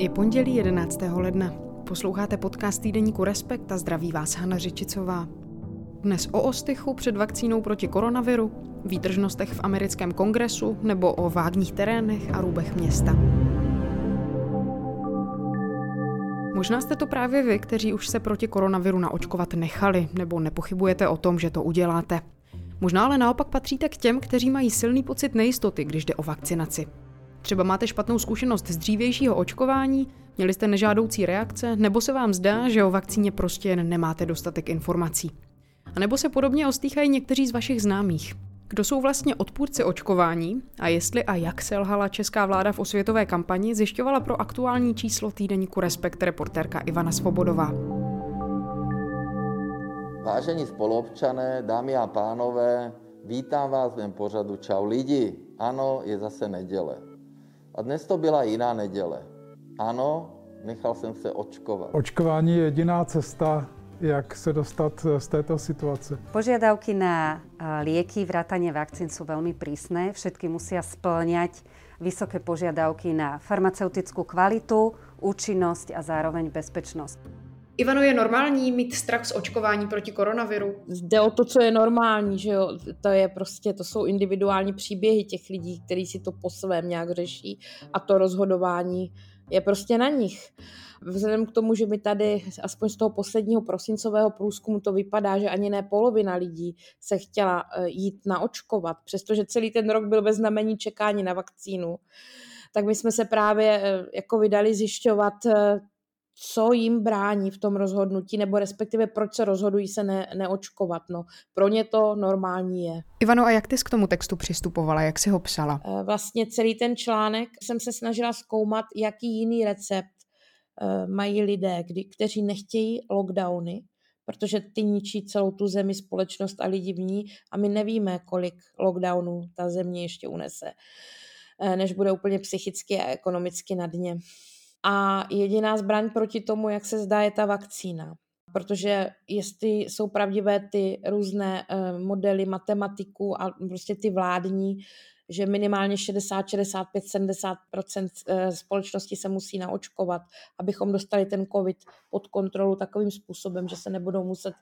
Je pondělí 11. ledna. Posloucháte podcast týdeníku Respekt a zdraví vás Hana Řičicová. Dnes o ostychu před vakcínou proti koronaviru, výtržnostech v americkém kongresu nebo o vágních terénech a růbech města. Možná jste to právě vy, kteří už se proti koronaviru naočkovat nechali, nebo nepochybujete o tom, že to uděláte. Možná ale naopak patříte k těm, kteří mají silný pocit nejistoty, když jde o vakcinaci. Třeba máte špatnou zkušenost z dřívějšího očkování, měli jste nežádoucí reakce, nebo se vám zdá, že o vakcíně prostě jen nemáte dostatek informací. A nebo se podobně ostýchají někteří z vašich známých. Kdo jsou vlastně odpůrci očkování a jestli a jak selhala česká vláda v osvětové kampani, zjišťovala pro aktuální číslo týdeníku Respekt reportérka Ivana Svobodová. Vážení spoluobčané, dámy a pánové, vítám vás v mém pořadu Čau lidi. Ano, je zase neděle. A dnes to byla jiná neděle. Ano, nechal jsem se očkovat. Očkování je jediná cesta, jak se dostat z této situace. Požiadavky na lieky, vrátanie vakcín sú veľmi prísne. Všetky musia splňať vysoké požiadavky na farmaceutickú kvalitu, účinnosť a zároveň bezpečnosť. Ivano, je normální mít strach z očkování proti koronaviru? Jde o to, co je normální, že jo, to je prostě, to jsou individuální příběhy těch lidí, kteří si to po svém nějak řeší a to rozhodování je prostě na nich. Vzhledem k tomu, že mi tady, aspoň z toho posledního prosincového průzkumu, to vypadá, že ani ne polovina lidí se chtěla eh, jít naočkovat, přestože celý ten rok byl ve znamení čekání na vakcínu, tak my jsme se právě eh, jako vydali zjišťovat, eh, co jim brání v tom rozhodnutí, nebo respektive proč se rozhodují se ne, neočkovat. No, pro ně to normální je. Ivano, a jak ty jsi k tomu textu přistupovala, jak si ho psala? Vlastně celý ten článek jsem se snažila zkoumat, jaký jiný recept Eh, mají lidé, kdy, kteří nechtějí lockdowny, protože ty ničí celou tu zemi, společnost a lidi v ní a my nevíme, kolik lockdownů ta země ještě unese, eh, než bude úplně psychicky a ekonomicky na dně. A jediná zbraň proti tomu, jak se zdá, je ta vakcína. Protože jestli jsou pravdivé ty různé eh, modely matematiků a prostě ty vládní, že minimálně 60, 65, 70% společnosti se musí naočkovat, abychom dostali ten COVID pod kontrolu takovým způsobem, že se nebudou muset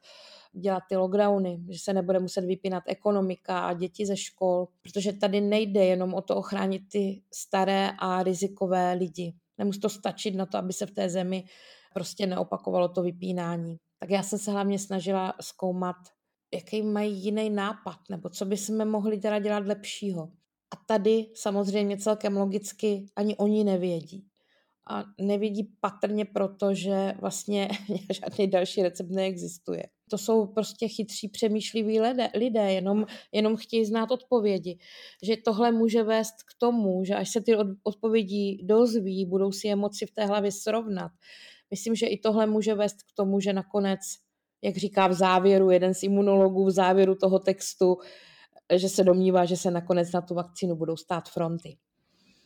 dělat ty lockdowny, že se nebude muset vypínat ekonomika a děti ze škol, protože tady nejde jenom o to ochránit ty staré a rizikové lidi. Nemusí to stačit na to, aby se v té zemi prostě neopakovalo to vypínání. Tak já jsem se hlavně snažila zkoumat, jaký mají jiný nápad, nebo co by jsme mohli teda dělat lepšího. A tady samozřejmě celkem logicky ani oni nevědí. A nevědí patrně proto, že vlastně žádný další recept neexistuje. To jsou prostě chytří, přemýšliví lidé, lidé jenom, jenom chtějí znát odpovědi. Že tohle může vést k tomu, že až se ty odpovědi dozví, budou si je moci v té hlavě srovnat. Myslím, že i tohle může vést k tomu, že nakonec, jak říká v závěru jeden z imunologů, v závěru toho textu, že se domnívá, že se nakonec na tu vakcínu budou stát fronty.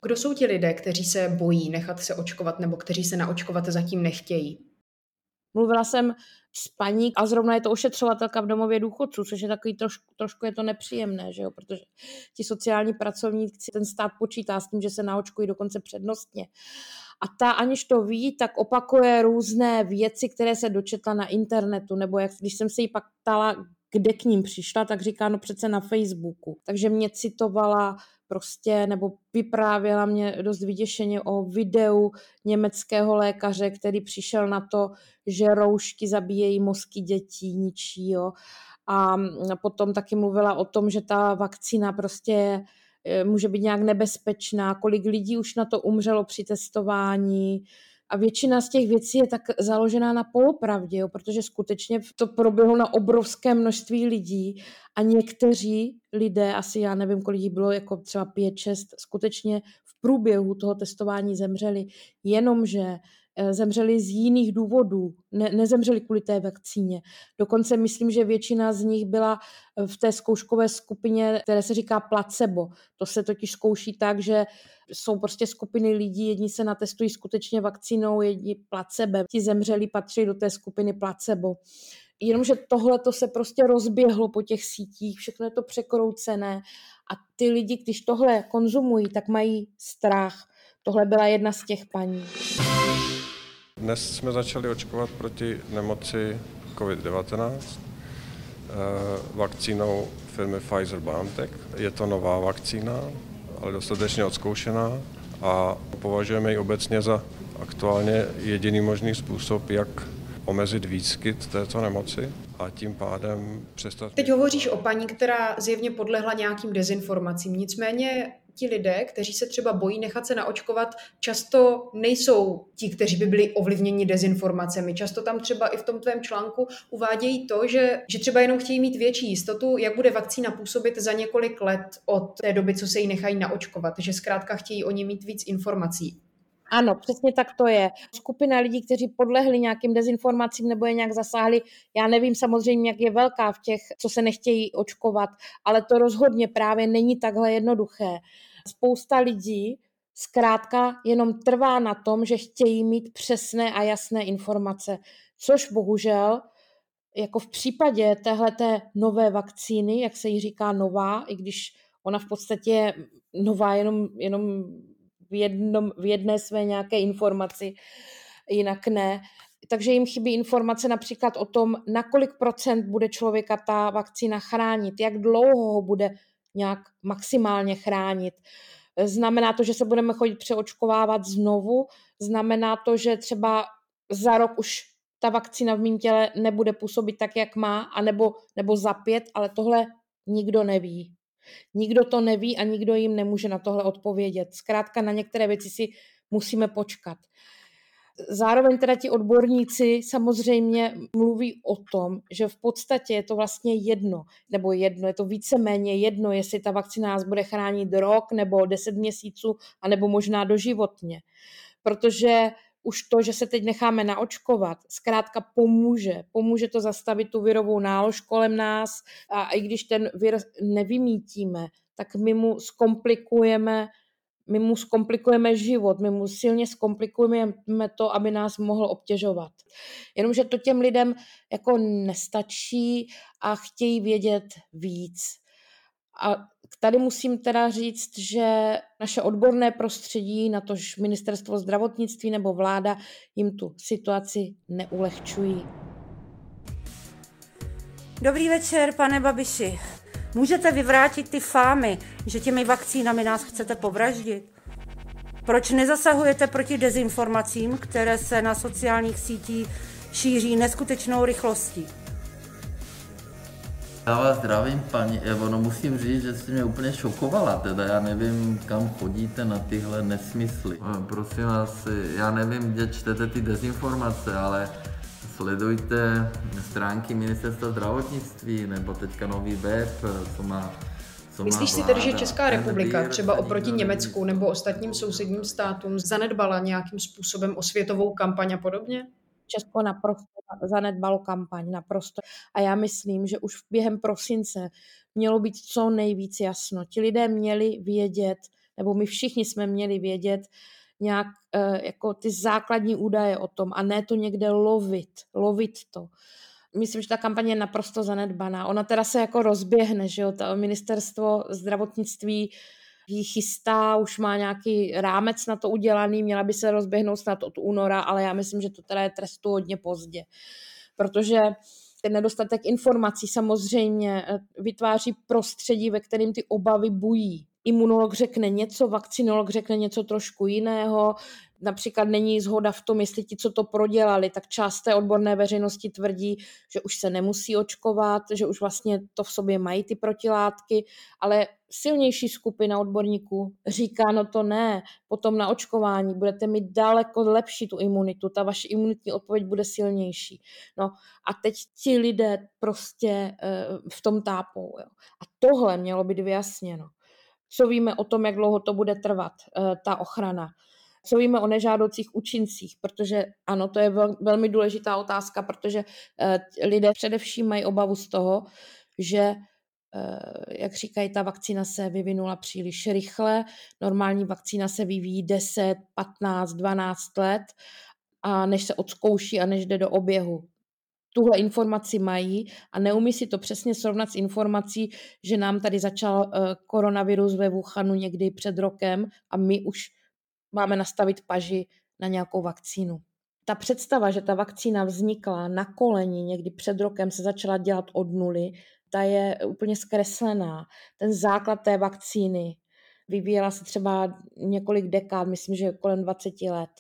Kdo jsou ti lidé, kteří se bojí nechat se očkovat nebo kteří se naočkovat zatím nechtějí? Mluvila jsem s paní a zrovna je to ošetřovatelka v domově důchodců, což je takový trošku, trošku je to nepříjemné, že jo? protože ti sociální pracovníci, ten stát počítá s tím, že se naočkují dokonce přednostně. A ta, aniž to ví, tak opakuje různé věci, které se dočetla na internetu, nebo jak, když jsem se jí pak ptala, kde k ním přišla, tak říká, no přece na Facebooku. Takže mě citovala prostě, nebo vyprávěla mě dost vyděšeně o videu německého lékaře, který přišel na to, že roušky zabíjejí mozky dětí, ničí, jo. A potom taky mluvila o tom, že ta vakcína prostě e, může být nějak nebezpečná, kolik lidí už na to umřelo při testování, a většina z těch věcí je tak založená na polopravdě, jo, protože skutečně to proběhlo na obrovské množství lidí a někteří lidé, asi já nevím, kolik jich bylo, jako třeba pět, šest, skutečně v průběhu toho testování zemřeli, jenomže zemřeli z jiných důvodů, ne, nezemřeli kvůli té vakcíně. Dokonce myslím, že většina z nich byla eh, v té zkouškové skupině, které se říká placebo. To se totiž zkouší tak, že jsou prostě skupiny lidí, jedni se natestují skutečně vakcínou, jedni placebem. Ti zemřeli patří do té skupiny placebo. Jenomže tohle to se prostě rozběhlo po těch sítích, všechno je to překroucené a ty lidi, když tohle konzumují, tak mají strach tohle byla jedna z těch paní. Dnes jsme začali očkovat proti nemoci COVID-19 eh, vakcínou firmy Pfizer-BioNTech. Je to nová vakcína, ale dostatečně odzkoušená a považujeme ji obecně za aktuálně jediný možný způsob, jak omezit výskyt této nemoci a tím pádem přestat... Teď hovoříš o paní, která zjevně podlehla nějakým dezinformacím. Nicméně ti lidé, kteří se třeba bojí nechat se naočkovat, často nejsou ti, kteří by byli ovlivněni dezinformacemi. Často tam třeba i v tom tvém článku uvádějí to, že, že třeba jenom chtějí mít větší jistotu, jak bude vakcína působit za několik let od té doby, co se jí nechají naočkovat. Že zkrátka chtějí oni mít víc informací. Ano, přesně tak to je. Skupina lidí, kteří podlehli nějakým dezinformacím nebo je nějak zasáhli, já nevím samozřejmě, jak je velká v těch, co se nechtějí očkovat, ale to rozhodně právě není takhle jednoduché. Spousta lidí zkrátka jenom trvá na tom, že chtějí mít přesné a jasné informace, což bohužel jako v případě téhleté nové vakcíny, jak se jí říká nová, i když ona v podstatě je nová jenom, jenom v, jednom, v jedné své nějaké informaci, jinak ne. Takže jim chybí informace například o tom, na kolik procent bude člověka ta vakcína chránit, jak dlouho ho bude nějak maximálně chránit. Znamená to, že se budeme chodit přeočkovávat znovu, znamená to, že třeba za rok už ta vakcína v mém těle nebude působit tak, jak má, anebo, nebo za pět, ale tohle nikdo neví. Nikdo to neví a nikdo jim nemůže na tohle odpovědět. Zkrátka na některé věci si musíme počkat. Zároveň teda ti odborníci samozřejmě mluví o tom, že v podstatě je to vlastně jedno, nebo jedno, je to víceméně jedno, jestli ta vakcína nás bude chránit rok nebo deset měsíců, anebo možná doživotně. Protože už to, že se teď necháme naočkovat, zkrátka pomůže. Pomůže to zastavit tu virovou nálož kolem nás a i když ten vir nevymítíme, tak my mu zkomplikujeme my mu zkomplikujeme život, my mu silně zkomplikujeme to, aby nás mohl obtěžovat. Jenomže to těm lidem jako nestačí a chtějí vědět víc. A tady musím teda říct, že naše odborné prostředí, na tož ministerstvo zdravotnictví nebo vláda jim tu situaci neulehčují. Dobrý večer, pane Babiši. Můžete vyvrátit ty fámy, že těmi vakcínami nás chcete povraždit? Proč nezasahujete proti dezinformacím, které se na sociálních sítích šíří neskutečnou rychlostí? Já vás zdravím, paní Evo, no musím říct, že jste mě úplně šokovala, teda já nevím, kam chodíte na tyhle nesmysly. No, prosím vás, já nevím, kde čtete ty dezinformace, ale sledujte stránky ministerstva zdravotnictví nebo teďka nový web, co má co Myslíš si tedy, že Česká republika třeba oproti Německu nebo ostatním sousedním státům zanedbala nějakým způsobem osvětovou kampaň a podobně? Česko naprosto zanedbalo kampaň, naprosto. A já myslím, že už během prosince mělo být co nejvíc jasno. Ti lidé měli vědět, nebo my všichni jsme měli vědět, nějak uh, jako ty základní údaje o tom a ne to někde lovit, lovit to. Myslím, že ta kampaně je naprosto zanedbaná. Ona teda se jako rozběhne, že jo, to ministerstvo zdravotnictví ji chystá, už má nějaký rámec na to udělaný, měla by se rozběhnout snad od února, ale já myslím, že to teda je trestu hodně pozdě. Protože ten nedostatek informací samozřejmě eh, vytváří prostředí, ve kterém ty obavy bují imunolog řekne něco, vakcinolog řekne něco trošku jiného, například není zhoda v tom, jestli ti, co to prodělali, tak část té odborné veřejnosti tvrdí, že už se nemusí očkovat, že už vlastně to v sobě mají ty protilátky, ale silnější skupina odborníků říká, no to ne, potom na očkování budete mít daleko lepší tu imunitu, ta vaše imunitní odpověď bude silnější. No a teď ti lidé prostě uh, v tom tápou. Jo. A tohle mělo být vyjasněno co víme o tom, jak dlouho to bude trvat, eh, ta ochrana, co víme o nežádoucích účincích, protože ano, to je vel, velmi důležitá otázka, protože eh, lidé především mají obavu z toho, že eh, jak říkají, ta vakcína se vyvinula příliš rychle. Normální vakcína se vyvíjí 10, 15, 12 let a než se odzkouší a než jde do oběhu tuhle informaci mají a neumí si to přesně srovnat s informací, že nám tady začal uh, koronavirus ve Wuhanu někdy před rokem a my už máme nastavit paži na nějakou vakcínu. Ta představa, že ta vakcína vznikla na koleni někdy před rokem, se začala dělat od nuly, ta je úplně zkreslená. Ten základ té vakcíny vyvíjela se třeba několik dekád, myslím, že kolem 20 let.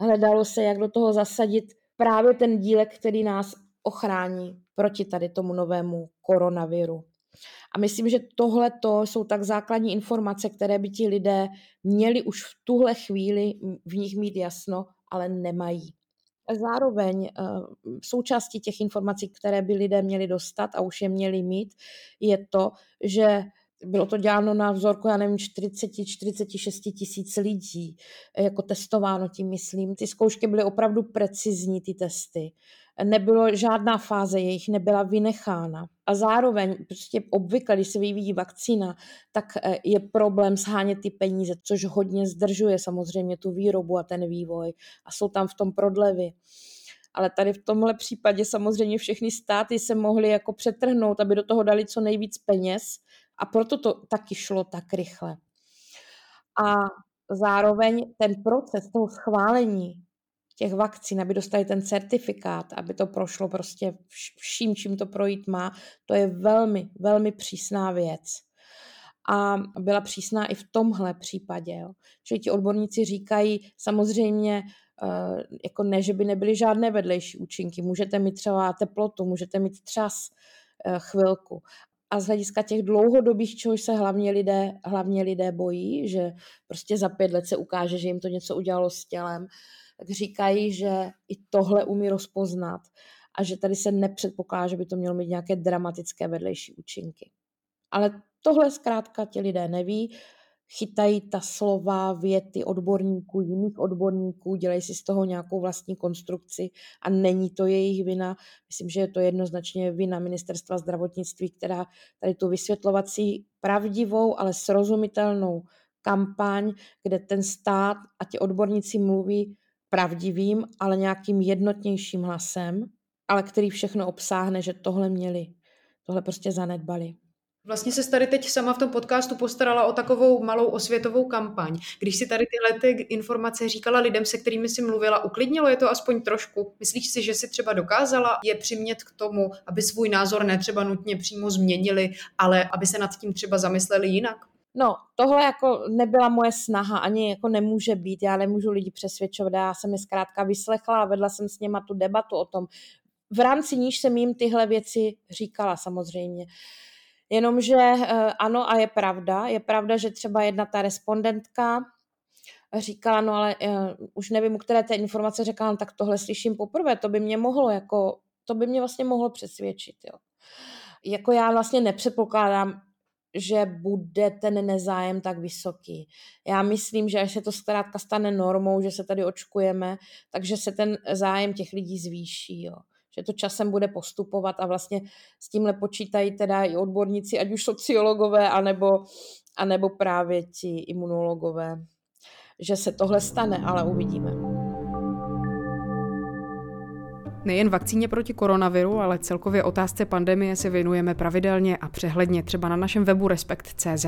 Hledalo se, jak do toho zasadit právě ten dílek, který nás ochrání proti tady tomu novému koronaviru. A myslím, že tohle to jsou tak základní informace, které by ti lidé měli už v tuhle chvíli v nich mít jasno, ale nemají. Zároveň eh, součástí těch informací, které by lidé měli dostat a už je měli mít, je to, že bylo to děláno na vzorku, já nevím, 40-46 tisíc lidí, jako testováno tím myslím. Ty zkoušky byly opravdu precizní, ty testy nebylo žádná fáze jejich nebyla vynechána. A zároveň prostě obvykle, když se vyvíjí vakcína, tak eh, je problém shánět ty peníze, což hodně zdržuje samozřejmě tu výrobu a ten vývoj. A jsou tam v tom prodlevy. Ale tady v tomhle případě samozřejmě všechny státy se mohly jako přetrhnout, aby do toho dali co nejvíc peněz a proto to taky šlo tak rychle. A zároveň ten proces toho schválení těch vakcín, aby dostali ten certifikát, aby to prošlo prostě vším, čím to projít má, to je velmi, velmi přísná věc. A byla přísná i v tomhle případě. Jo. Že ti odborníci říkají samozřejmě, eh, jako ne, že by nebyly žádné vedlejší účinky. Můžete mít třeba teplotu, můžete mít třas eh, chvilku. A z hlediska těch dlouhodobých, čehož se hlavně lidé, hlavně lidé bojí, že prostě za pět let se ukáže, že jim to něco udělalo s tělem, tak říkají, že i tohle umí rozpoznat a že tady se nepředpokládá, že by to mělo mít nějaké dramatické vedlejší účinky. Ale tohle zkrátka ti lidé neví, chytají ta slova, věty odborníků, jiných odborníků, dělají si z toho nějakou vlastní konstrukci a není to jejich vina. Myslím, že je to jednoznačně vina ministerstva zdravotnictví, která tady tu vysvětlovací pravdivou, ale srozumitelnou kampaň, kde ten stát a ti odborníci mluví pravdivým, ale nějakým jednotnějším hlasem, ale který všechno obsáhne, že tohle měli, tohle prostě zanedbali. Vlastně se tady teď sama v tom podcastu postarala o takovou malou osvětovou kampaň. Když si tady tyhle ty informace říkala lidem, se kterými si mluvila, uklidnilo je to aspoň trošku? Myslíš si, že si třeba dokázala je přimět k tomu, aby svůj názor netřeba nutně přímo změnili, ale aby se nad tím třeba zamysleli jinak? No, tohle jako nebyla moje snaha, ani jako nemůže být, já nemůžu lidi přesvědčovat, já jsem je zkrátka vyslechla a vedla jsem s něma tu debatu o tom. V rámci níž jsem jim tyhle věci říkala samozřejmě. Jenomže eh, ano a je pravda, je pravda, že třeba jedna ta respondentka říkala, no ale uh, už nevím, u které té informace řekla, no, tak tohle slyším poprvé, to by mě mohlo jako, to by mě vlastně mohlo přesvědčit, jo. Jako já vlastně nepředpokládám, že bude ten nezájem tak vysoký. Já myslím, že až se to zkrátka stane normou, že se tady očkujeme, takže se ten zájem těch lidí zvýší. Jo. Že to časem bude postupovat a vlastně s tímhle počítají teda i odborníci, ať už sociologové, anebo, anebo právě ti imunologové. Že se tohle stane, ale uvidíme. Nejen vakcíně proti koronaviru, ale celkově otázce pandemie se věnujeme pravidelně a přehledně třeba na našem webu Respekt.cz.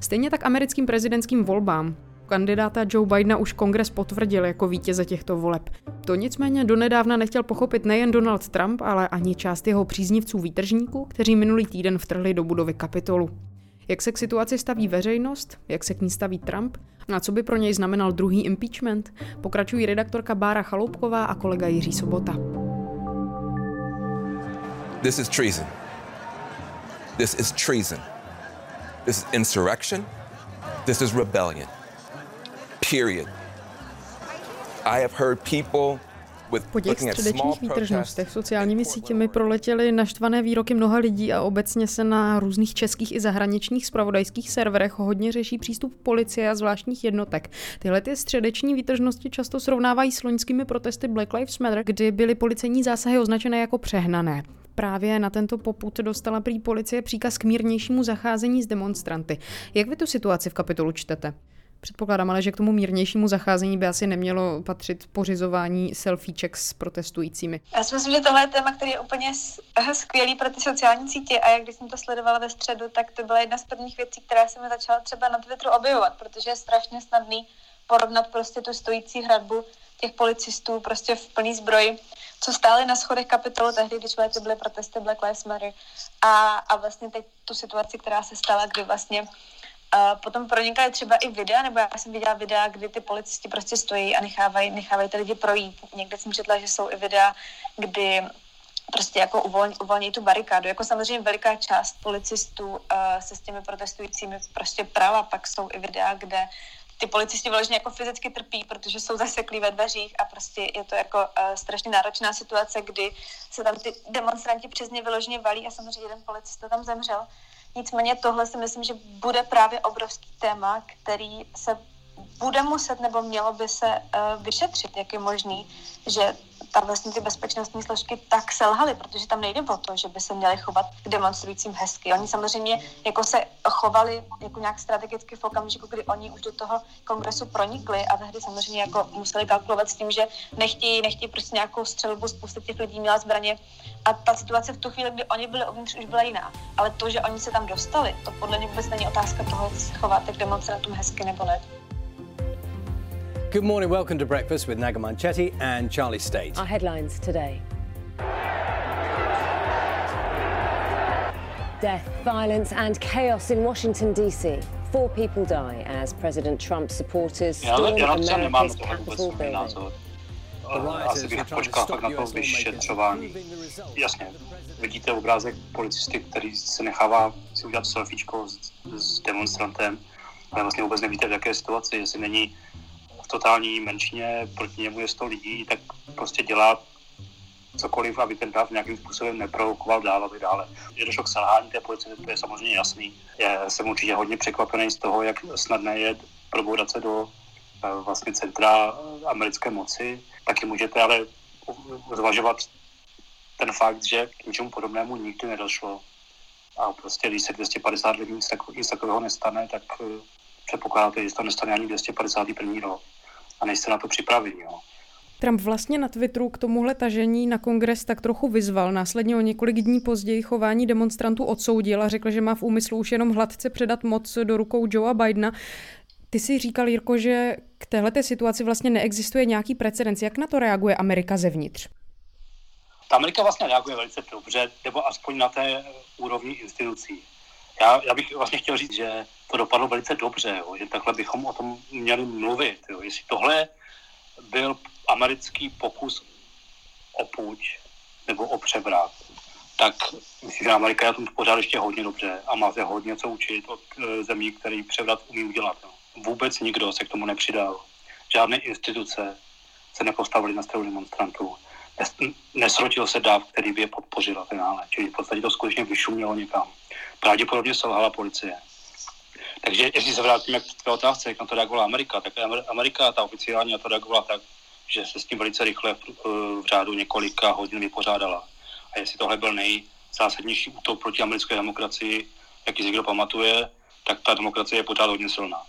Stejně tak americkým prezidentským volbám. Kandidáta Joe Bidena už kongres potvrdil jako vítěze těchto voleb. To nicméně donedávna nechtěl pochopit nejen Donald Trump, ale ani část jeho příznivců výtržníků, kteří minulý týden vtrhli do budovy kapitolu. Jak se k situaci staví veřejnost, jak se k ní staví Trump a co by pro něj znamenal druhý impeachment, pokračují redaktorka Bára Chaloupková a kolega Jiří Sobota. This is treason. This is treason. This is insurrection. This is rebellion. Period. I have heard people po těch středečních výtržnostech sociálními sítěmi proletěly naštvané výroky mnoha lidí a obecně se na různých českých i zahraničních spravodajských serverech hodně řeší přístup policie a zvláštních jednotek. Tyhle ty středeční výtržnosti často srovnávají s loňskými protesty Black Lives Matter, kdy byly policejní zásahy označené jako přehnané. Právě na tento poput dostala prý policie příkaz k mírnějšímu zacházení s demonstranty. Jak vy tu situaci v kapitolu čtete? Předpokládám ale, že k tomu mírnějšímu zacházení by asi nemělo patřit pořizování selfieček s protestujícími. Já si myslím, že tohle je téma, který je úplně skvělý pro ty sociální sítě a jak když jsem to sledovala ve středu, tak to byla jedna z prvních věcí, která se mi začala třeba na Twitteru objevovat, protože je strašně snadný porovnat prostě tu stojící hradbu těch policistů prostě v plný zbroji, co stáli na schodech kapitolu tehdy, když byly protesty Black Lives Matter a, a vlastně teď tu situaci, která se stala, kdy vlastně potom pronikaly třeba i videa, nebo já jsem viděla videa, kdy ty policisti prostě stojí a nechávají, nechávají ty lidi projít. Někde jsem četla, že jsou i videa, kdy prostě jako uvolní, uvolní tu barikádu. Jako samozřejmě veliká část policistů uh, se s těmi protestujícími prostě prava, pak jsou i videa, kde ty policisti vyloženě jako fyzicky trpí, protože jsou zaseklí ve dveřích a prostě je to jako uh, strašně náročná situace, kdy se tam ty demonstranti přes ně vyloženě valí a samozřejmě jeden policista tam zemřel. Nicméně tohle si myslím, že bude právě obrovský téma, který se bude muset nebo mělo by se uh, vyšetřit, jak je možný, že tam vlastně ty bezpečnostní složky tak selhaly, protože tam nejde o to, že by se měli chovat k demonstrujícím hezky. Oni samozřejmě jako se chovali jako nějak strategicky v okamžiku, kdy oni už do toho kongresu pronikli a tehdy samozřejmě jako museli kalkulovat s tím, že nechtějí, nechtějí prostě nějakou střelbu spousta těch lidí měla zbraně a ta situace v tu chvíli, kdy oni byli uvnitř, už byla jiná. Ale to, že oni se tam dostali, to podle mě vůbec není otázka toho, chováte k demonstrantům hezky nebo ne. Good morning, welcome to Breakfast with Naga Manchetti and Charlie State. Our headlines today. Death, violence, and chaos in Washington, D.C. Four people die as President Trump's supporters storm America's Capitol building. Asi bych počkal fakt na to vyšetřování. Jasně, vidíte obrázek policisty, který se nechává si udělat selfiečko s, s demonstrantem, ale vlastně vůbec nevíte, v jaké situaci, jestli není totální menšině, proti němu je 100 lidí, tak prostě dělá cokoliv, aby ten dáv nějakým způsobem neprovokoval dál, aby dále. Je došlo k selhání té policie, to je samozřejmě jasný. Já jsem určitě hodně překvapený z toho, jak snadné je proboudat se do eh, vlastně centra americké moci. Taky můžete ale zvažovat ten fakt, že k ničemu podobnému nikdy nedošlo. A prostě, když se 250 lidí nic takového nestane, tak eh, předpokládáte, že se to nestane ani 251. rok a nejste na to připraveni. Jo. Trump vlastně na Twitteru k tomuhle tažení na kongres tak trochu vyzval. Následně o několik dní později chování demonstrantů odsoudil a řekl, že má v úmyslu už jenom hladce předat moc do rukou Joea Bidena. Ty si říkal, Jirko, že k téhle situaci vlastně neexistuje nějaký precedens. Jak na to reaguje Amerika zevnitř? Ta Amerika vlastně reaguje velice dobře, nebo aspoň na té úrovni institucí. Já, já bych vlastně chtěl říct, že to dopadlo velice dobře, jo, že takhle bychom o tom měli mluvit. Jo. Jestli tohle byl americký pokus o půjč nebo o převrat, tak myslím, že Amerika je na tom pořád ještě hodně dobře a má se hodně co učit od e, zemí, který převrat umí udělat. Jo. Vůbec nikdo se k tomu nepřidal. Žádné instituce se nepostavily na stranu demonstrantů. Nes, nesrotil se dáv, který by je podpořil a dále. Čili v podstatě to skutečně vyšumělo někam. Pravděpodobně selhala policie. Takže jestli se vrátíme k té otázce, jak na to reagovala Amerika, tak Amerika ta oficiálně na to reagovala tak, že se s tím velice rychle v, v řádu několika hodin vypořádala. A jestli tohle byl nejzásadnější útok proti americké demokracii, jaký si někdo pamatuje, tak ta demokracie je pořád hodně silná.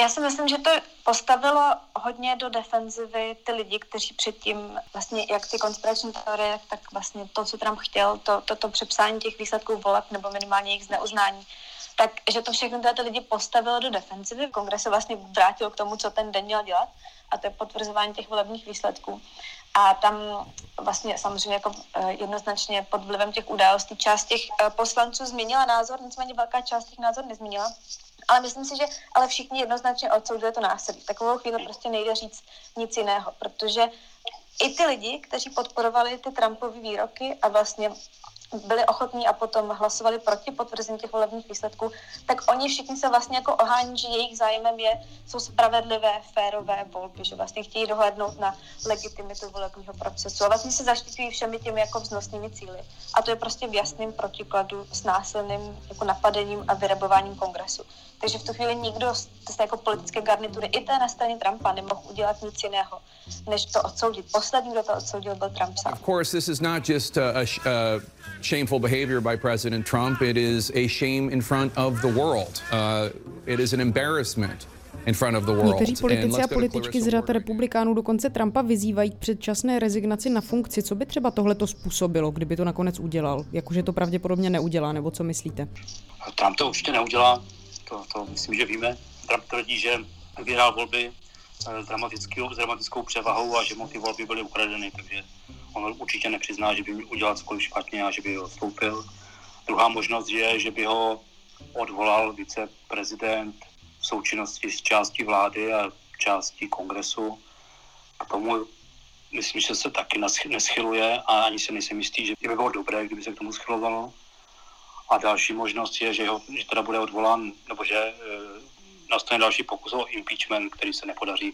Já si myslím, že to postavilo hodně do defenzivy ty lidi, kteří předtím, vlastně jak ty konspirační teorie, tak vlastně to, co Trump chtěl, to, to, to přepsání těch výsledků voleb nebo minimálně jejich zneuznání, tak že to všechno ty lidi postavilo do defenzivy. Kongres se vlastně vrátil k tomu, co ten den měl dělat a to je potvrzování těch volebních výsledků. A tam vlastně samozřejmě jako eh, jednoznačně pod vlivem těch událostí část těch eh, poslanců změnila názor, nicméně velká část těch názor nezměnila. Ale myslím si, že ale všichni jednoznačně odsoudili to násilí. Takovou chvíli prostě nejde říct nic jiného, protože i ty lidi, kteří podporovali ty Trumpovy výroky a vlastně byli ochotní a potom hlasovali proti potvrzení těch volebních výsledků, tak oni všichni se vlastně jako ohání, že jejich zájmem je, jsou spravedlivé, férové volby, že vlastně chtějí dohlednout na legitimitu volebního procesu a vlastně se zaštiťují všemi těmi jako vznosnými cíly. A to je prostě v jasném protikladu s násilným jako napadením a vyrebováním kongresu. Takže v tu chvíli nikdo z té jako politické garnitury i té na straně Trumpa nemohl udělat nic jiného, než to odsoudit. Poslední, kdo to odsoudil, byl Trump sám. Of course, this is not just a, a, a shameful behavior by President Trump. It is a shame in front of the world. Uh, it is an embarrassment in front of the world. Někteří politici a političky z řad republikánů dokonce Trumpa vyzývají k předčasné rezignaci na funkci. Co by třeba tohle to způsobilo, kdyby to nakonec udělal? Jakože to pravděpodobně neudělá, nebo co myslíte? Trump to určitě neudělá, to, to myslím, že víme. Trump tvrdí, že vyhrál volby s, dramatickou, s dramatickou převahou a že mu ty volby byly ukradeny, takže on určitě nepřizná, že by udělal cokoliv špatně a že by ho odstoupil. Druhá možnost je, že by ho odvolal viceprezident v součinnosti s částí vlády a částí kongresu. K tomu myslím, že se taky neschyluje a ani se nejsem jistý, že by bylo dobré, kdyby se k tomu schylovalo. A další možnost je, že, ho, že teda bude odvolán, nebo že e, nastane další pokus o impeachment, který se nepodaří.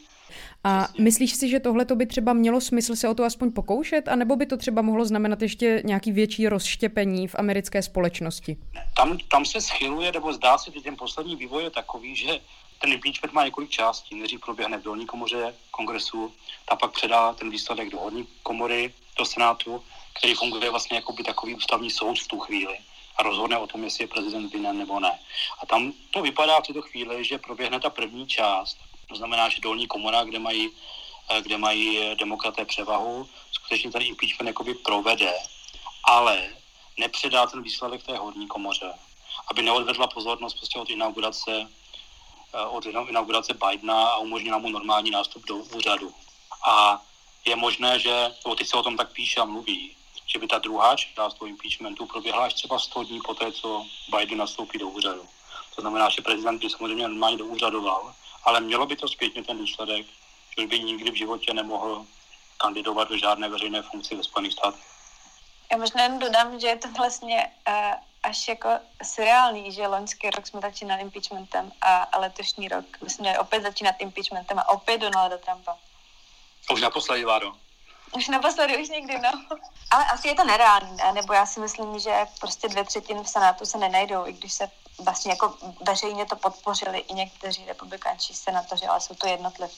A myslíš si, že tohle by třeba mělo smysl se o to aspoň pokoušet, anebo by to třeba mohlo znamenat ještě nějaký větší rozštěpení v americké společnosti? Tam, tam se schyluje, nebo zdá se, že ten poslední vývoj je takový, že ten impeachment má několik částí. Nejdřív proběhne v dolní komoře kongresu, ta pak předá ten výsledek do horní komory, do senátu, který funguje vlastně jako by takový ústavní soud v tu chvíli a rozhodne o tom, jestli je prezident vinen nebo ne. A tam to vypadá v této chvíli, že proběhne ta první část, to znamená, že dolní komora, kde mají, eh, kde mají demokraté převahu, skutečně ten impeachment jakoby provede, ale nepředá ten výsledek té horní komoře, aby neodvedla pozornost prostě od inaugurace Eh, od inaugurace Bidena a umožnila mu normální nástup do úřadu. A je možné, že, nebo teď se o tom tak píše a mluví, že by ta druhá část toho impeachmentu proběhla až třeba 100 dní poté, co Biden nastoupí do úřadu. To znamená, že prezident by samozřejmě normálně úřadoval, ale mělo by to zpětně ten výsledek, že by nikdy v životě nemohl kandidovat do žádné veřejné funkci ve Spojených státech. Já možná jen dodám, že je to vlastně uh, až jako surreální, že loňský rok jsme začínali impeachmentem a, a letošní rok jsme měli opět začínat impeachmentem a opět Donalda Trumpa. Už naposledy, Váro. Už naposledy, už nikdy, no. Ale asi je to nereálný, ne? nebo já si myslím, že prostě dvě třetiny v Senátu se nenajdou, i když se vlastně jako veřejně to podpořili i někteří republikánští senatoři, ale jsou to jednotlivci.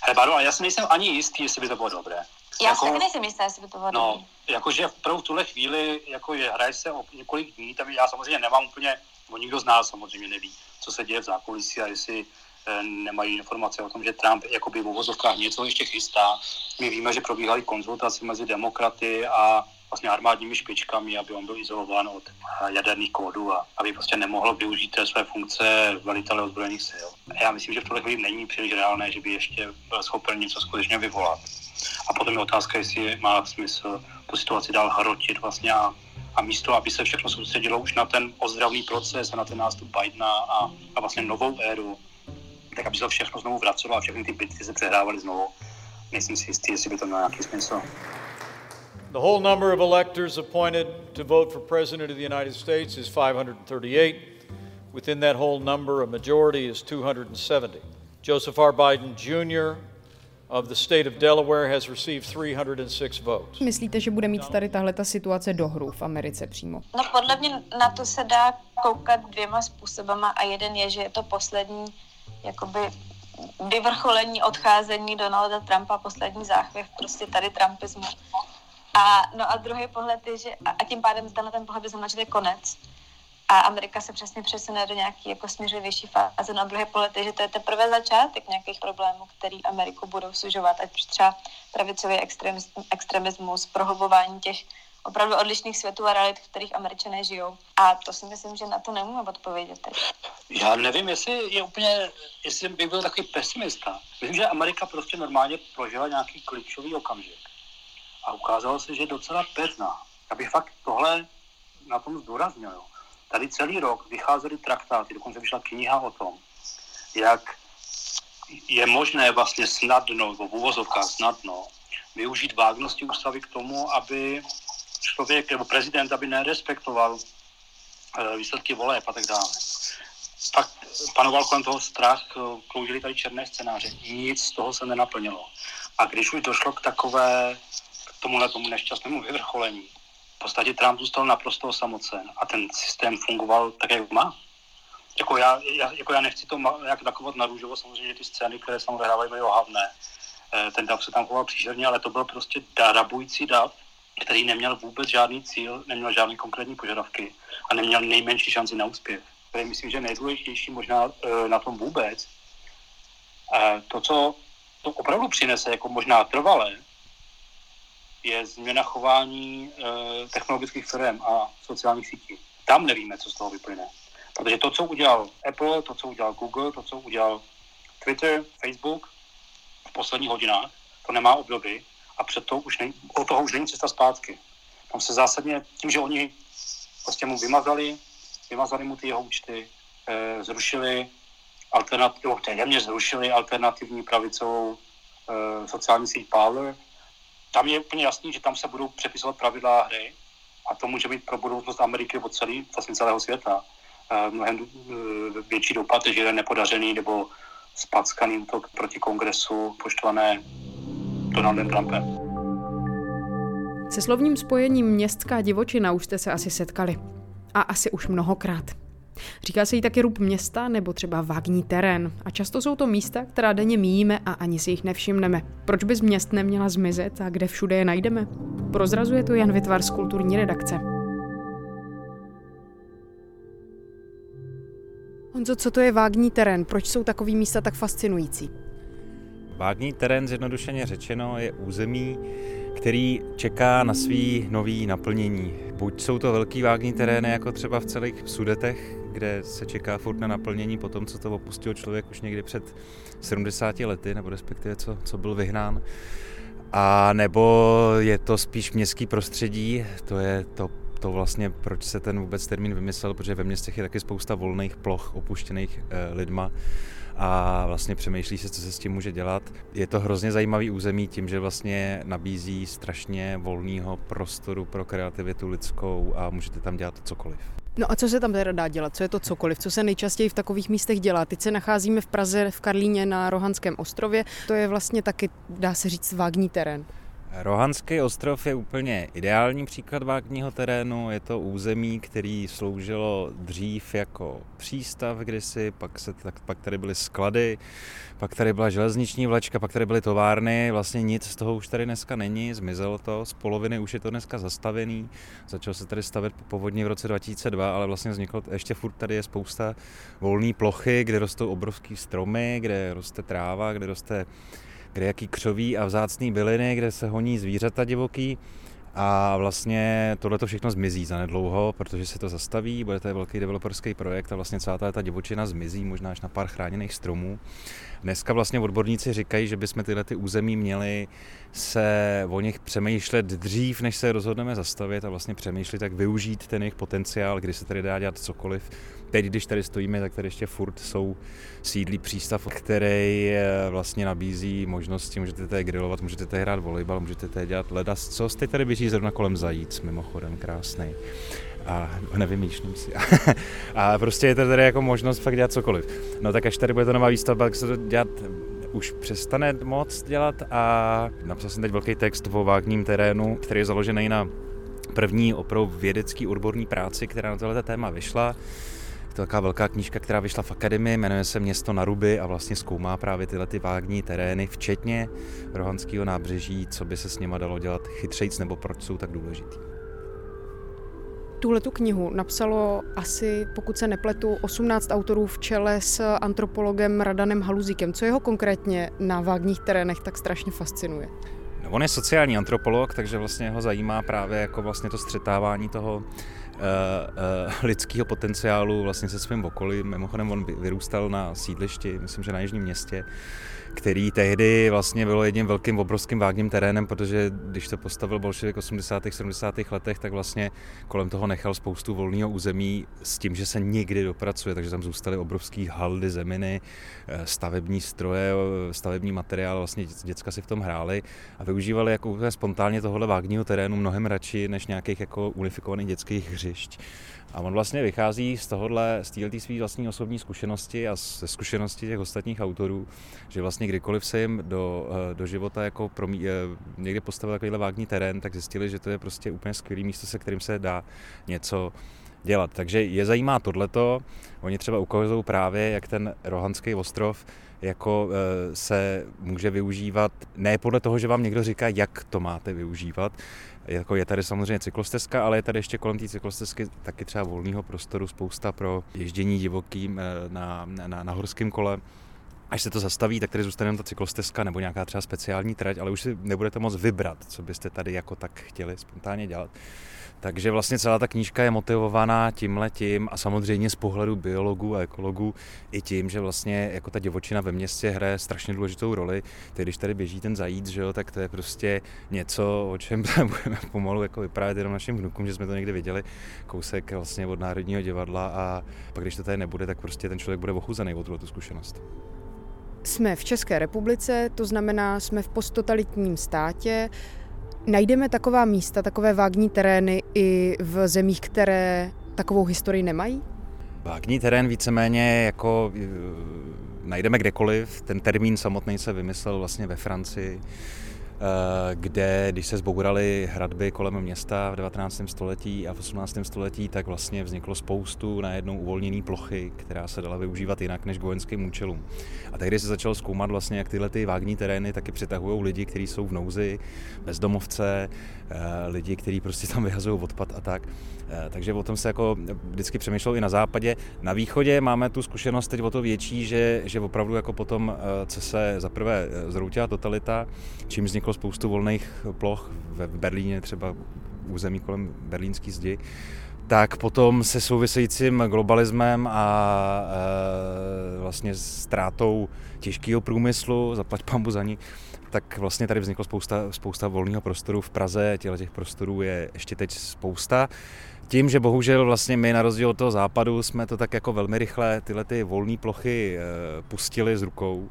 Hele, Báro, ale já si nejsem ani jistý, jestli by to bylo dobré. Já jako, si taky nejsem jistá, jestli by to bylo No, jakože v tuhle chvíli, jako je, hraje se o několik dní, tak já samozřejmě nemám úplně, bo nikdo z nás samozřejmě neví, co se děje v zákulisí a jestli nemají informace o tom, že Trump jakoby v uvozovkách něco ještě chystá. My víme, že probíhaly konzultace mezi demokraty a vlastně armádními špičkami, aby on byl izolován od eh, jaderných kódů a aby prostě nemohl využít své funkce velitele ozbrojených sil. Já myslím, že v tuhle chvíli není příliš reálné, že by ještě byl schopen něco skutečně vyvolat. A potom je otázka, jestli má smysl tu situaci dál hrotit vlastně a, a místo, aby se všechno soustředilo už na ten ozdravný proces a na ten nástup Bidena a, a vlastně novou éru, tak aby se to všechno znovu vracelo a všechny ty bitvy se přehrávaly znovu. Nejsem si jistý, jestli by to mělo nějaký smysl. The whole number of electors appointed to vote for President of the United States is 538. Within that whole number, a majority is 270. Joseph R. Biden Jr., of the state of Delaware has received 306 votes. Myslíte, že bude mít tady tahle ta situace dohru v Americe přímo? No podle mě na to se dá koukat dvěma způsobama a jeden je, že je to poslední jakoby vyvrcholení odcházení Donalda Trumpa, poslední záchvěv prostě tady Trumpismu. A, no a druhý pohled je, že a, a tím pádem tenhle ten pohled by znamená, že konec a Amerika se přesně přesune do nějaký jako směřlivější fáze. Na druhé pole je, že to je teprve začátek nějakých problémů, který Ameriku budou sužovat, ať třeba pravicový extremismus, prohlubování těch opravdu odlišných světů a realit, v kterých američané žijou. A to si myslím, že na to nemůžeme odpovědět teď. Já nevím, jestli je úplně, jestli bych byl takový pesimista. Myslím, že Amerika prostě normálně prožila nějaký klíčový okamžik. A ukázalo se, že je docela pevná. Já bych fakt tohle na tom zdůraznil. Tady celý rok vycházely traktáty, dokonce vyšla kniha o tom, jak je možné vlastně snadno, nebo v úvozovkách snadno, využít vágnosti ústavy k tomu, aby člověk nebo prezident, aby nerespektoval eh, výsledky voleb a tak dále. Tak panoval kolem toho strach, eh, kloužili tady černé scénáře. Nic z toho se nenaplnilo. A když už došlo k takové, k tomuhle tomu nešťastnému vyvrcholení, podstatě Trump zůstal naprosto osamocen a ten systém fungoval tak, jak má. Jako já, já, jako já nechci to nějak takovat na růžovo, samozřejmě ty scény, které se tam odehrávají, byly ohavné. E, ten dav se tam choval příšerně, ale to byl prostě darabující dav, který neměl vůbec žádný cíl, neměl žádné konkrétní požadavky a neměl nejmenší šanci na úspěch. To je, myslím, že nejdůležitější možná e, na tom vůbec. E, to, co to opravdu přinese jako možná trvalé, je změna chování e, technologických firm a sociálních sítí. Tam nevíme, co z toho vyplyne. Protože to, co udělal Apple, to, co udělal Google, to, co udělal Twitter, Facebook, v posledních hodinách, to nemá obdoby a před to už není, od toho už není cesta zpátky. Tam se zásadně, tím, že oni vlastně mu vymazali, vymazali mu ty jeho účty, eh, zrušili alternativu, téměř zrušili alternativní pravicovou eh, sociální síť Power. Tam je úplně jasný, že tam se budou přepisovat pravidla hry a to může být pro budoucnost Ameriky nebo celý, vlastně celého světa eh, mnohem eh, větší dopad, že jeden nepodařený nebo spackaný útok proti kongresu poštvané Donaldem Trumpem. Se slovním spojením městská divočina už jste se asi setkali. A asi už mnohokrát. Říká se jí taky rub města nebo třeba vágní terén. A často jsou to místa, která denně míjíme a ani si jich nevšimneme. Proč by z měst neměla zmizet a kde všude je najdeme? Prozrazuje to Jan Vytvar z kulturní redakce. Honzo, co to je vágní terén? Proč jsou takový místa tak fascinující? Vágní terén, zjednodušeně řečeno, je území, který čeká na svý nový naplnění. Buď jsou to velký vágní terény, jako třeba v celých Sudetech, kde se čeká furt na naplnění po tom, co to opustil člověk už někdy před 70 lety, nebo respektive co, co byl vyhnán. A nebo je to spíš městský prostředí, to je to to vlastně, proč se ten vůbec termín vymyslel, protože ve městech je taky spousta volných ploch opuštěných eh, lidma a vlastně přemýšlí se, co se s tím může dělat. Je to hrozně zajímavý území tím, že vlastně nabízí strašně volného prostoru pro kreativitu lidskou a můžete tam dělat cokoliv. No a co se tam teda dá dělat? Co je to cokoliv? Co se nejčastěji v takových místech dělá? Teď se nacházíme v Praze, v Karlíně na Rohanském ostrově. To je vlastně taky, dá se říct, vágní terén. Rohanský ostrov je úplně ideální příklad vágního terénu. Je to území, který sloužilo dřív jako přístav kdysi, pak, se, tak, pak tady byly sklady, pak tady byla železniční vlečka, pak tady byly továrny. Vlastně nic z toho už tady dneska není, zmizelo to. Z poloviny už je to dneska zastavený. Začalo se tady stavět po povodní v roce 2002, ale vlastně vzniklo, ještě furt tady je spousta volné plochy, kde rostou obrovský stromy, kde roste tráva, kde roste kde jaký křoví a vzácný byliny, kde se honí zvířata divoký. A vlastně tohle to všechno zmizí za nedlouho, protože se to zastaví, bude to velký developerský projekt a vlastně celá ta, divočina zmizí, možná až na pár chráněných stromů. Dneska vlastně odborníci říkají, že bychom tyhle ty území měli se o nich přemýšlet dřív, než se rozhodneme zastavit a vlastně přemýšlet, jak využít ten jejich potenciál, kdy se tady dá dělat cokoliv. Teď, když tady stojíme, tak tady ještě furt jsou sídlí přístav, který vlastně nabízí možnosti, můžete tady grilovat, můžete tady hrát volejbal, můžete tady dělat leda. Co jste tady běží zrovna kolem zajíc, mimochodem krásný a nevymýšlím si. a prostě je to tady jako možnost fakt dělat cokoliv. No tak až tady bude to nová výstavba, tak se to dělat už přestane moc dělat a napsal jsem teď velký text o vágním terénu, který je založený na první opravdu vědecký odborní práci, která na tohle téma vyšla. Je to taková velká knížka, která vyšla v akademii, jmenuje se Město na Ruby a vlastně zkoumá právě tyhle ty vágní terény, včetně Rohanského nábřeží, co by se s nima dalo dělat chytřejc nebo proč jsou tak důležitý. Tuhle tu knihu napsalo asi, pokud se nepletu, 18 autorů v čele s antropologem Radanem Haluzíkem. Co jeho konkrétně na vágních terénech tak strašně fascinuje? No, on je sociální antropolog, takže vlastně ho zajímá právě jako vlastně to střetávání toho uh, uh, lidského potenciálu vlastně se svým okolím. Mimochodem on vyrůstal na sídlišti, myslím, že na Jižním městě který tehdy vlastně bylo jedním velkým obrovským vágním terénem, protože když to postavil bolševik v 80. 70. letech, tak vlastně kolem toho nechal spoustu volného území s tím, že se nikdy dopracuje, takže tam zůstaly obrovský haldy zeminy, eh, stavební stroje, stavební materiál, vlastně děcka si v tom hráli a využívali jako spontánně tohle vágního terénu mnohem radši než nějakých jako unifikovaných dětských hřišť. A on vlastně vychází z tohohle, z této své vlastní osobní zkušenosti a ze zkušenosti těch ostatních autorů, že vlastně kdykoliv se jim do, eh, do života jako promí, eh, někdy postavil takovýhle vágní terén, tak zjistili, že to je prostě úplně skvělé místo, se kterým se dá něco dělat. Takže je zajímá tohleto. Oni třeba ukazují právě, jak ten Rohanský ostrov jako eh, se může využívat ne podle toho, že vám někdo říká, jak to máte využívat, jako je tady samozřejmě cyklostezka, ale je tady ještě kolem té cyklostezky taky třeba volného prostoru, spousta pro ježdění divokým na, na, na horském kole. Až se to zastaví, tak tady zůstane ta cyklostezka nebo nějaká třeba speciální trať, ale už si nebudete moc vybrat, co byste tady jako tak chtěli spontánně dělat. Takže vlastně celá ta knížka je motivovaná tímhletím a samozřejmě z pohledu biologů a ekologů i tím, že vlastně jako ta divočina ve městě hraje strašně důležitou roli. Teď, když tady běží ten zajíc, že jo, tak to je prostě něco, o čem budeme pomalu jako vyprávět jenom našim vnukům, že jsme to někdy viděli, kousek vlastně od Národního divadla a pak když to tady nebude, tak prostě ten člověk bude ochuzený o tu zkušenost. Jsme v České republice, to znamená, jsme v posttotalitním státě. Najdeme taková místa, takové vágní terény i v zemích, které takovou historii nemají? Vágní terén víceméně jako e, najdeme kdekoliv. Ten termín samotný se vymyslel vlastně ve Francii Eh, kde, když se zbouraly hradby kolem města v 19. století a v 18. století, tak vlastně vzniklo spoustu najednou uvolněné plochy, která se dala využívat jinak než k vojenským účelům. A tehdy se začal zkoumat vlastně, jak tyhle ty vágní terény taky přitahují lidi, kteří jsou v nouzi, bezdomovce, eh, lidi, kteří prostě tam vyhazují odpad a tak. Eh, takže o tom se jako vždycky přemýšlelo i na západě. Na východě máme tu zkušenost teď o to větší, že, že opravdu jako potom, co se zaprvé zhroutila totalita, čím vzniklo spoustu volných ploch ve Berlíně, třeba území kolem berlínské zdi, tak potom se souvisejícím globalismem a e, vlastně ztrátou těžkého průmyslu, zaplať pambu za ní, tak vlastně tady vzniklo spousta, spousta volného prostoru v Praze, těle těch prostorů je ještě teď spousta. Tím, že bohužel vlastně my na rozdíl od toho západu jsme to tak jako velmi rychle tyhle ty volné plochy e, pustili z rukou,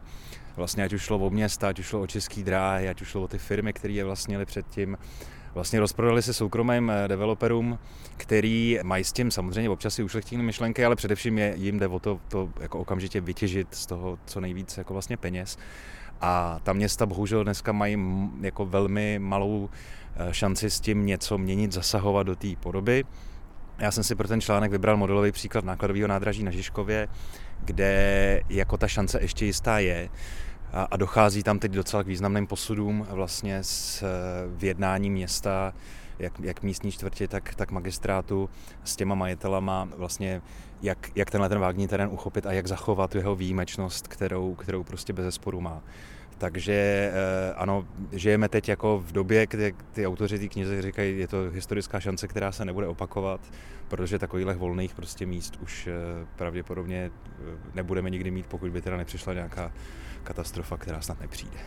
vlastně ať už šlo o města, ať už šlo o český dráhy, ať už šlo o ty firmy, které je vlastnili předtím, vlastně rozprodali se soukromým eh, developerům, který mají s tím samozřejmě občas i ušlechtilé myšlenky, ale především je, jim jde o to, to jako okamžitě vytěžit z toho co nejvíc jako vlastně peněz. A ta města bohužel dneska mají jako velmi malou eh, šanci s tím něco měnit, zasahovat do té podoby. Já jsem si pro ten článek vybral modelový příklad nákladového nádraží na Žižkově, kde jako ta šance ještě jistá je a, a dochází tam teď docela k významným posudům vlastně s vyjednání města, jak, jak místní čtvrtě, tak, tak magistrátu s těma majitelama vlastně jak, jak tenhle ten vágní terén uchopit a jak zachovat jeho výjimečnost, kterou, kterou prostě bez zesporu má. Takže eh, ano, žijeme teď jako v době, kdy ty autoři té knize říkají, je to historická šance, která se nebude opakovat, protože takových volných prostě míst už eh, pravděpodobně eh, nebudeme nikdy mít, pokud by teda nepřišla nějaká katastrofa, která snad nepřijde.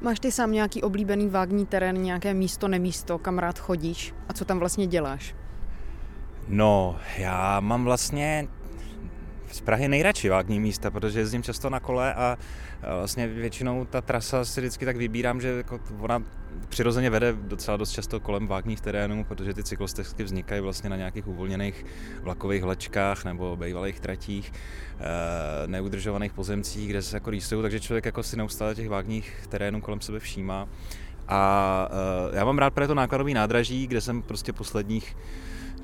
Máš ty sám nějaký oblíbený vágní terén, nějaké místo, nemísto, kam rád chodíš a co tam vlastně děláš? No, já mám vlastně z Prahy nejradši vágní místa, protože jezdím často na kole a vlastně většinou ta trasa si vždycky tak vybírám, že jako ona přirozeně vede docela dost často kolem vágních terénů, protože ty cyklostezky vznikají vlastně na nějakých uvolněných vlakových vlečkách nebo bývalých tratích, eh, neudržovaných pozemcích, kde se jako rýsují, takže člověk jako si neustále těch vágních terénů kolem sebe všímá. A eh, já mám rád právě to nákladový nádraží, kde jsem prostě posledních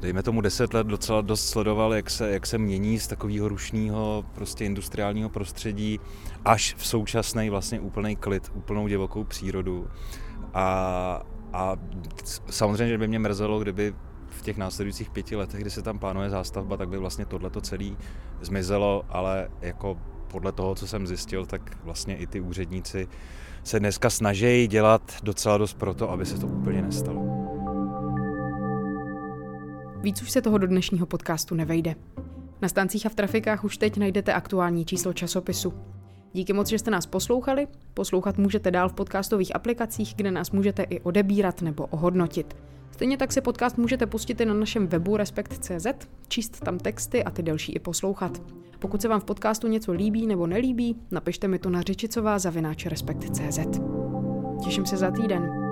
dejme tomu deset let docela dost sledoval, jak se, jak se mění z takového rušního prostě industriálního prostředí až v současný vlastně úplný klid, úplnou divokou přírodu. A, a samozřejmě, že by mě mrzelo, kdyby v těch následujících pěti letech, kdy se tam plánuje zástavba, tak by vlastně tohleto celé zmizelo, ale jako podle toho, co jsem zjistil, tak vlastně i ty úředníci se dneska snaží dělat docela dost pro to, aby se to úplně nestalo. Víc už se toho do dnešního podcastu nevejde. Na stancích a v trafikách už teď najdete aktuální číslo časopisu. Díky moc, že jste nás poslouchali. Poslouchat můžete dál v podcastových aplikacích, kde nás můžete i odebírat nebo ohodnotit. Stejně tak si podcast můžete pustit i na našem webu respekt.cz, číst tam texty a ty další i poslouchat. Pokud se vám v podcastu něco líbí nebo nelíbí, napište mi to na řečicová zavináč respekt.cz. Těším se za týden.